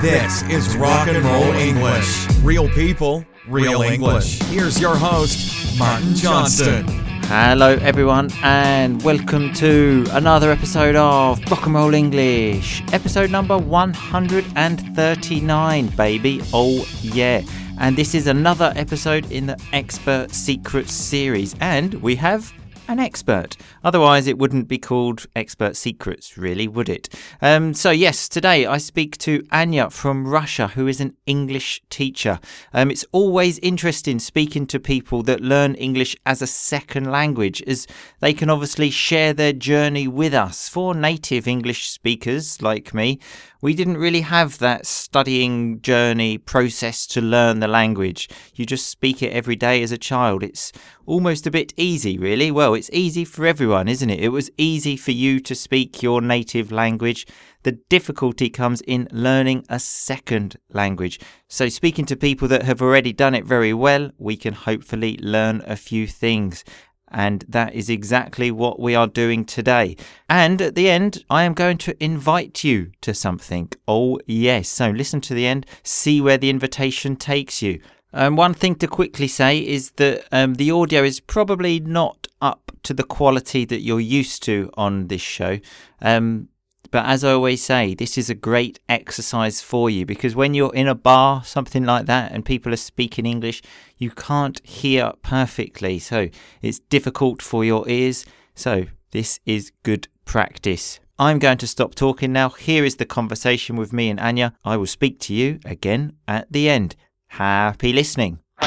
This is Rock and Roll English. Real people, real English. Here's your host, Martin Johnston. Hello, everyone, and welcome to another episode of Rock and Roll English, episode number 139, baby. Oh, yeah. And this is another episode in the Expert Secrets series, and we have an expert. Otherwise, it wouldn't be called Expert Secrets, really, would it? Um, so, yes, today I speak to Anya from Russia, who is an English teacher. Um, it's always interesting speaking to people that learn English as a second language, as they can obviously share their journey with us. For native English speakers like me, we didn't really have that studying journey process to learn the language. You just speak it every day as a child. It's almost a bit easy, really. Well, it's easy for everyone, isn't it? It was easy for you to speak your native language. The difficulty comes in learning a second language. So, speaking to people that have already done it very well, we can hopefully learn a few things. And that is exactly what we are doing today. And at the end, I am going to invite you to something. Oh, yes. So listen to the end, see where the invitation takes you. Um, one thing to quickly say is that um, the audio is probably not up to the quality that you're used to on this show. Um, but as I always say, this is a great exercise for you because when you're in a bar, something like that, and people are speaking English, you can't hear perfectly. So it's difficult for your ears. So this is good practice. I'm going to stop talking now. Here is the conversation with me and Anya. I will speak to you again at the end. Happy listening. So,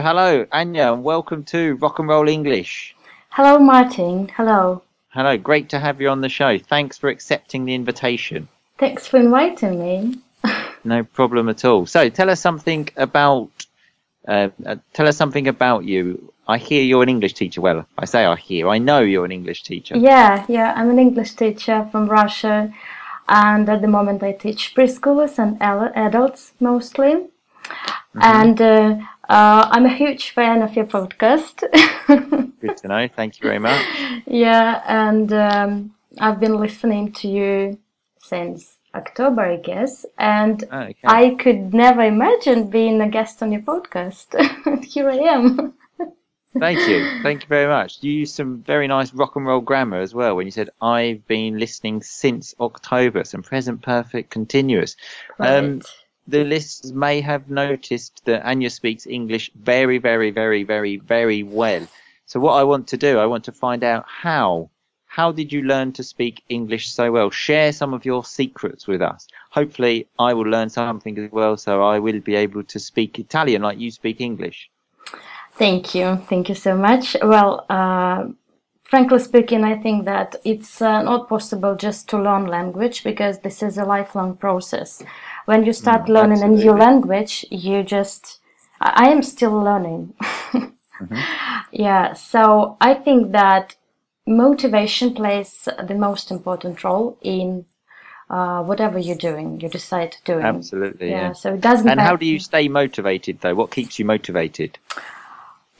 hello, Anya, and welcome to Rock and Roll English. Hello, Martin. Hello. Hello, great to have you on the show. Thanks for accepting the invitation. Thanks for inviting me. no problem at all. So, tell us something about uh, uh, tell us something about you. I hear you're an English teacher. Well, I say I hear. I know you're an English teacher. Yeah, yeah. I'm an English teacher from Russia, and at the moment I teach preschoolers and adults mostly. Mm-hmm. And uh, uh, I'm a huge fan of your podcast. Good to know. Thank you very much. yeah, and um, I've been listening to you since October, I guess, and oh, okay. I could never imagine being a guest on your podcast. Here I am. Thank you. Thank you very much. You used some very nice rock and roll grammar as well when you said, I've been listening since October, some present perfect continuous. Um, the listeners may have noticed that Anya speaks English very, very, very, very, very well. So what I want to do, I want to find out how. How did you learn to speak English so well? Share some of your secrets with us. Hopefully I will learn something as well so I will be able to speak Italian like you speak English. Thank you. Thank you so much. Well, uh, frankly speaking, I think that it's uh, not possible just to learn language because this is a lifelong process when you start mm, learning absolutely. a new language, you just, I am still learning. mm-hmm. Yeah, so I think that motivation plays the most important role in uh, whatever you're doing, you decide to do. Absolutely. Yeah. yeah. So it doesn't. And how do you stay motivated though? What keeps you motivated?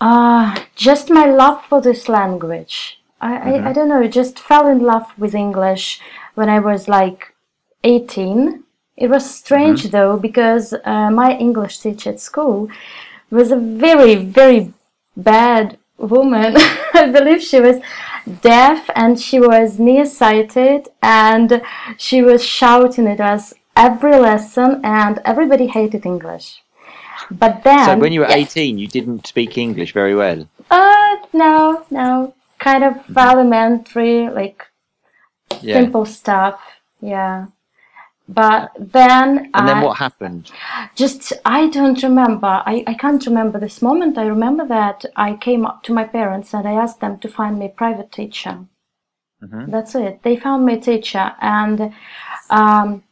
Uh, just my love for this language. I, mm-hmm. I, I don't know. I just fell in love with English when I was like 18 it was strange mm-hmm. though because uh, my English teacher at school was a very, very bad woman. I believe she was deaf and she was nearsighted and she was shouting at us every lesson and everybody hated English. But then. So when you were yes. 18, you didn't speak English very well? Uh, no, no. Kind of mm-hmm. elementary, like yeah. simple stuff. Yeah. But then And then what happened? Just I don't remember. I, I can't remember this moment. I remember that I came up to my parents and I asked them to find me a private teacher. Mm-hmm. That's it. They found me a teacher and um,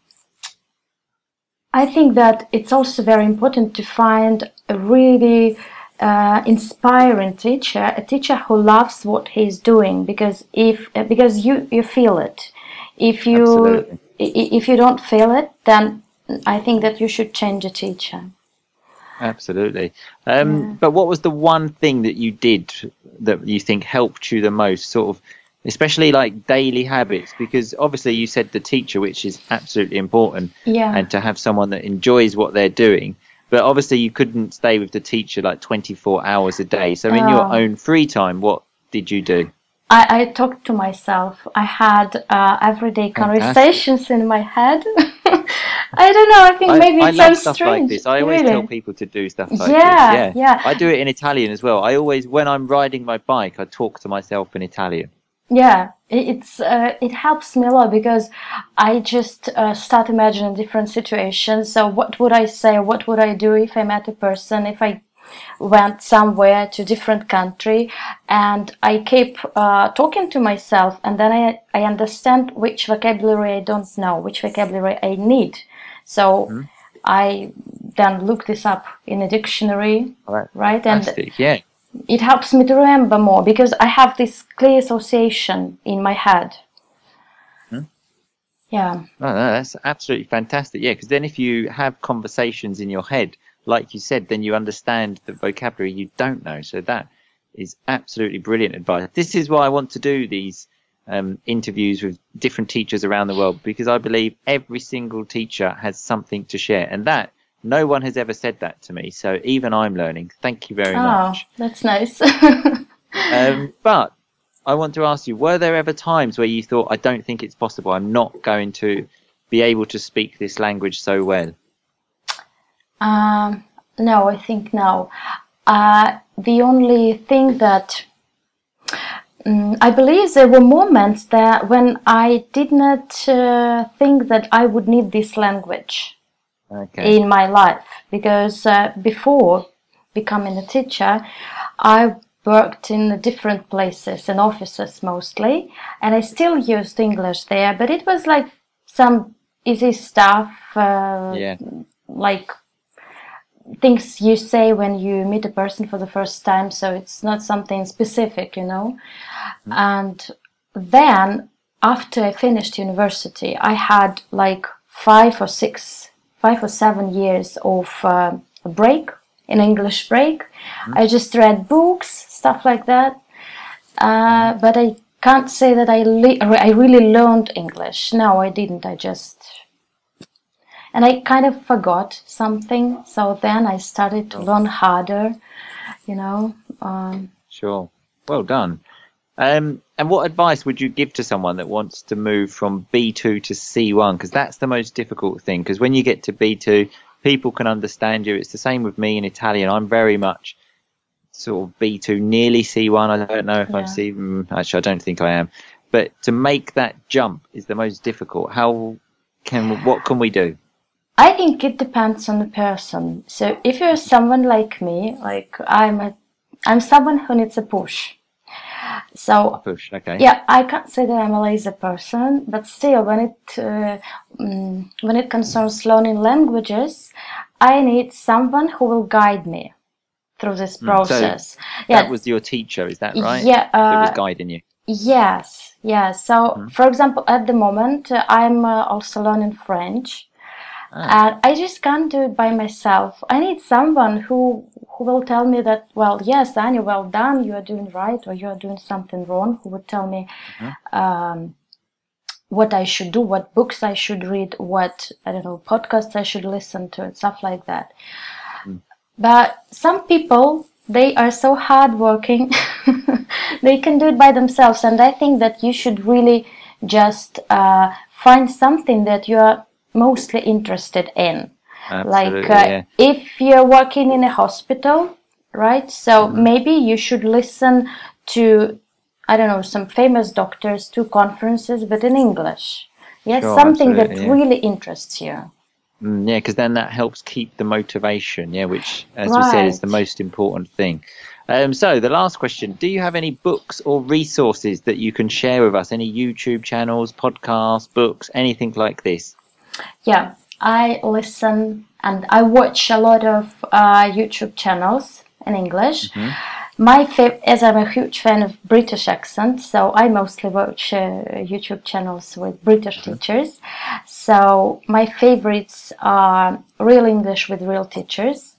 I think that it's also very important to find a really uh, inspiring teacher, a teacher who loves what he's doing because if because you you feel it. If you Absolutely if you don't feel it, then I think that you should change a teacher. Absolutely. Um, yeah. But what was the one thing that you did that you think helped you the most? Sort of especially like daily habits because obviously you said the teacher which is absolutely important Yeah. and to have someone that enjoys what they're doing but obviously you couldn't stay with the teacher like 24 hours a day so in your Oh. own free time what did you do I, I talked to myself. I had uh, everyday conversations in my head. I don't know. I think I, maybe I it love sounds stuff strange. like this. I always really. tell people to do stuff like Yeah, this. yeah. I do it in Italian as well. I always, when I'm riding my bike, I talk to myself in Italian. Yeah, it's uh, it helps me a lot because I just uh, start imagining different situations. So what would I say? What would I do if I met a person? If I went somewhere to a different country, and I keep uh, talking to myself, and then I I understand which vocabulary I don't know, which vocabulary I need. So I then look this up in a dictionary, that's right? And Yeah. It helps me to remember more because I have this clear association in my head. Yeah, Oh, no, that's absolutely fantastic. Yeah, because then if you have conversations in your head, like you said, then you understand the vocabulary you don't know. So that is absolutely brilliant advice. This is why I want to do these um, interviews with different teachers around the world because I believe every single teacher has something to share, and that no one has ever said that to me. So even I'm learning. Thank you very oh, much. that's nice. Um, but I want to ask you: Were there ever times where you thought, "I don't think it's possible. I'm not going to be able to speak this language so well"? um, no, I think no. Uh, the only thing that mm, I believe there were moments that when I did not uh, think that I would need this language. Okay. in my life because uh, before becoming a teacher i worked in different places in offices mostly and i still used english there but it was like some easy stuff uh, yeah. like things you say when you meet a person for the first time so it's not something specific you know and then after i finished university i had like five or six five or seven years of uh, a break an english break i just read books stuff like that uh, but i can't say that I, li- I really learned english no i didn't i just and I kind of forgot something. So then I started to learn harder, you know. Um, Sure. Well done. Um, and what advice would you give to someone that wants to move from B2 to C1? Because that's the most difficult thing. Because when you get to B2, people can understand you. It's the same with me in Italian. I'm very much sort of B2, nearly C1. I don't know if I'm C. mm, Actually, I don't think I am. But to make that jump is the most difficult. How can what can we do? I think it depends on the person. So if you're someone like me, like I'm a, I'm someone who needs a push. So Push. Okay. yeah, I can't say that I'm a lazy person, but still, when it uh, mm, when it concerns learning languages, I need someone who will guide me through this process. yeah, That was your teacher, is that right? Yeah, that was uh, guiding you. Yes, yes. So, for example, at the moment, uh, I'm uh, also learning French, and I just can't do it by myself. I need someone who who will tell me that, well, yes, Anya, well done, you are doing right, or you are doing something wrong. Who would tell me um, what I should do, what books I should read, what I don't know, podcasts I should listen to, and stuff like that. But some people, they are so hardworking, they can do it by themselves. And I think that you should really just uh, find something that you are mostly interested in. Absolutely, like uh, yeah. if you're working in a hospital, right? So Mm-hmm. maybe you should listen to, I don't know, some famous doctors to conferences, but in English. Yes, Sure, something that yeah. really interests you. Mm, yeah, because then that helps keep the motivation. Yeah, which, as we said, is the most important thing. Um, so the last question: Do you have any books or resources that you can share with us? Any YouTube channels, podcasts, books, anything like this? Yeah, I listen and I watch a lot of uh, YouTube channels in English. My fav- as I'm a huge fan of British accent, so I mostly watch uh, YouTube channels with British teachers. So my favorites are Real English with Real Teachers.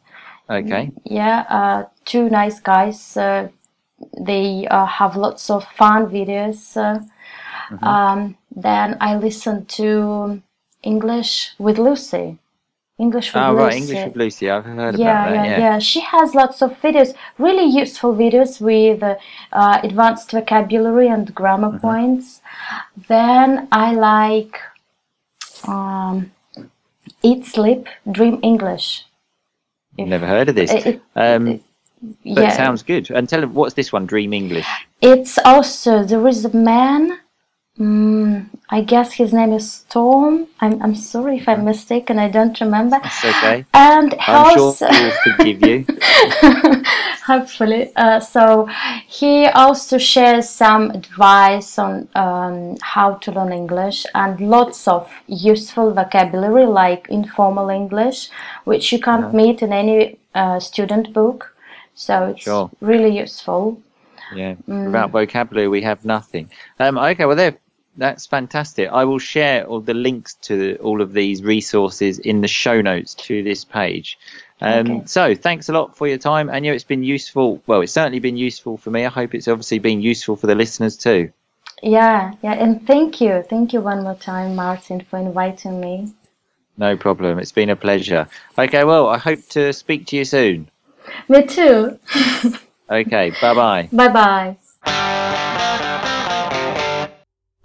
Okay, Yeah, uh, two nice guys. Uh, they uh, have lots of fun videos. Uh, mm-hmm. um, then I listen to English with Lucy. English with oh, Lucy. right, English with Lucy. I've heard yeah, about that. Yeah, yeah, yeah. She has lots of videos, really useful videos with uh, advanced vocabulary and grammar mm-hmm. points. Then I like um, Eat, Sleep, Dream English. If, Never heard of this. It, um, it, but yeah. sounds good. And tell him what's this one, Dream English? It's also there is a man Mm, I guess his name is Tom. I'm, I'm sorry if I'm mistaken. I don't remember. That's okay. And I'm also, sure he'll forgive you. Hopefully. Uh, so he also shares some advice on um, how to learn English and lots of useful vocabulary like informal English, which you can't yeah. meet in any uh, student book. So it's sure. really useful. Yeah, mm. without vocabulary, we have nothing. Um, okay, well, there that's fantastic. I will share all the links to all of these resources in the show notes to this page. Um, okay. So, thanks a lot for your time, Anya. It's been useful. Well, it's certainly been useful for me. I hope it's obviously been useful for the listeners too. Yeah, yeah, and thank you, thank you one more time, Martin, for inviting me. No problem. It's been a pleasure. Okay, well, I hope to speak to you soon. Me too. okay, bye bye. Bye bye.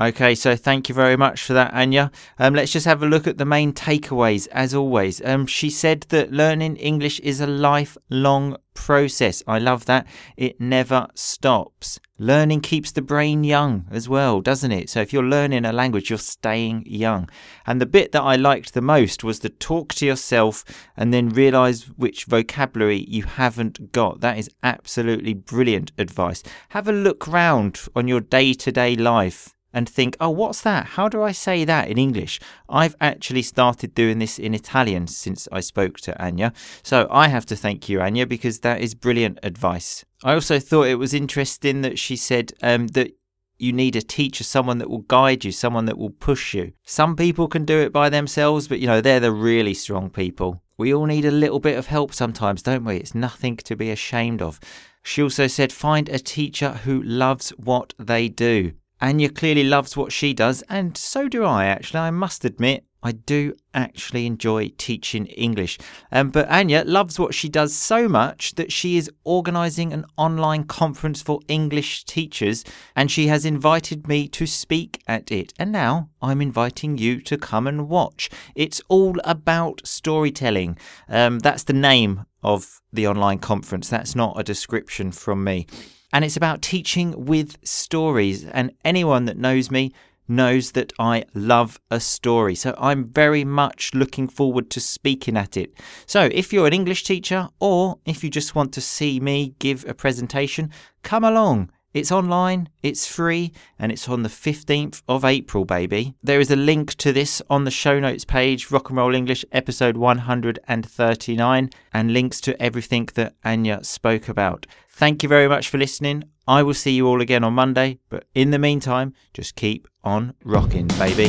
Okay, so thank you very much for that, Anya. Um, let's just have a look at the main takeaways, as always. Um, she said that learning English is a lifelong process. I love that. It never stops. Learning keeps the brain young as well, doesn't it? So if you're learning a language, you're staying young. And the bit that I liked the most was the talk to yourself and then realize which vocabulary you haven't got. That is absolutely brilliant advice. Have a look round on your day to day life and think, oh, what's that? How do I say that in English? I've actually started doing this in Italian since I spoke to Anya. So I have to thank you, Anya, because that is brilliant advice. I also thought it was interesting that she said um, that you need a teacher, someone that will guide you, someone that will push you. Some people can do it by themselves, but you know, they're the really strong people. We all need a little bit of help sometimes, don't we? It's nothing to be ashamed of. She also said, find a teacher who loves what they do. Anya clearly loves what she does, and so do I, actually. I must admit, I do actually enjoy teaching English. Um, but Anya loves what she does so much that she is organising an online conference for English teachers and she has invited me to speak at it. And now I'm inviting you to come and watch. It's all about storytelling. Um, that's the name of the online conference, that's not a description from me and it's about teaching with stories. And anyone that knows me knows that I love a story. So I'm very much looking forward to speaking at it. So if you're an English teacher or if you just want to see me give a presentation, come along. It's online, it's free, and it's on the 15th of April, baby. There is a link to this on the show notes page, Rock and Roll English, episode 139, and links to everything that Anya spoke about. Thank you very much for listening. I will see you all again on Monday, but in the meantime, just keep on rocking, baby.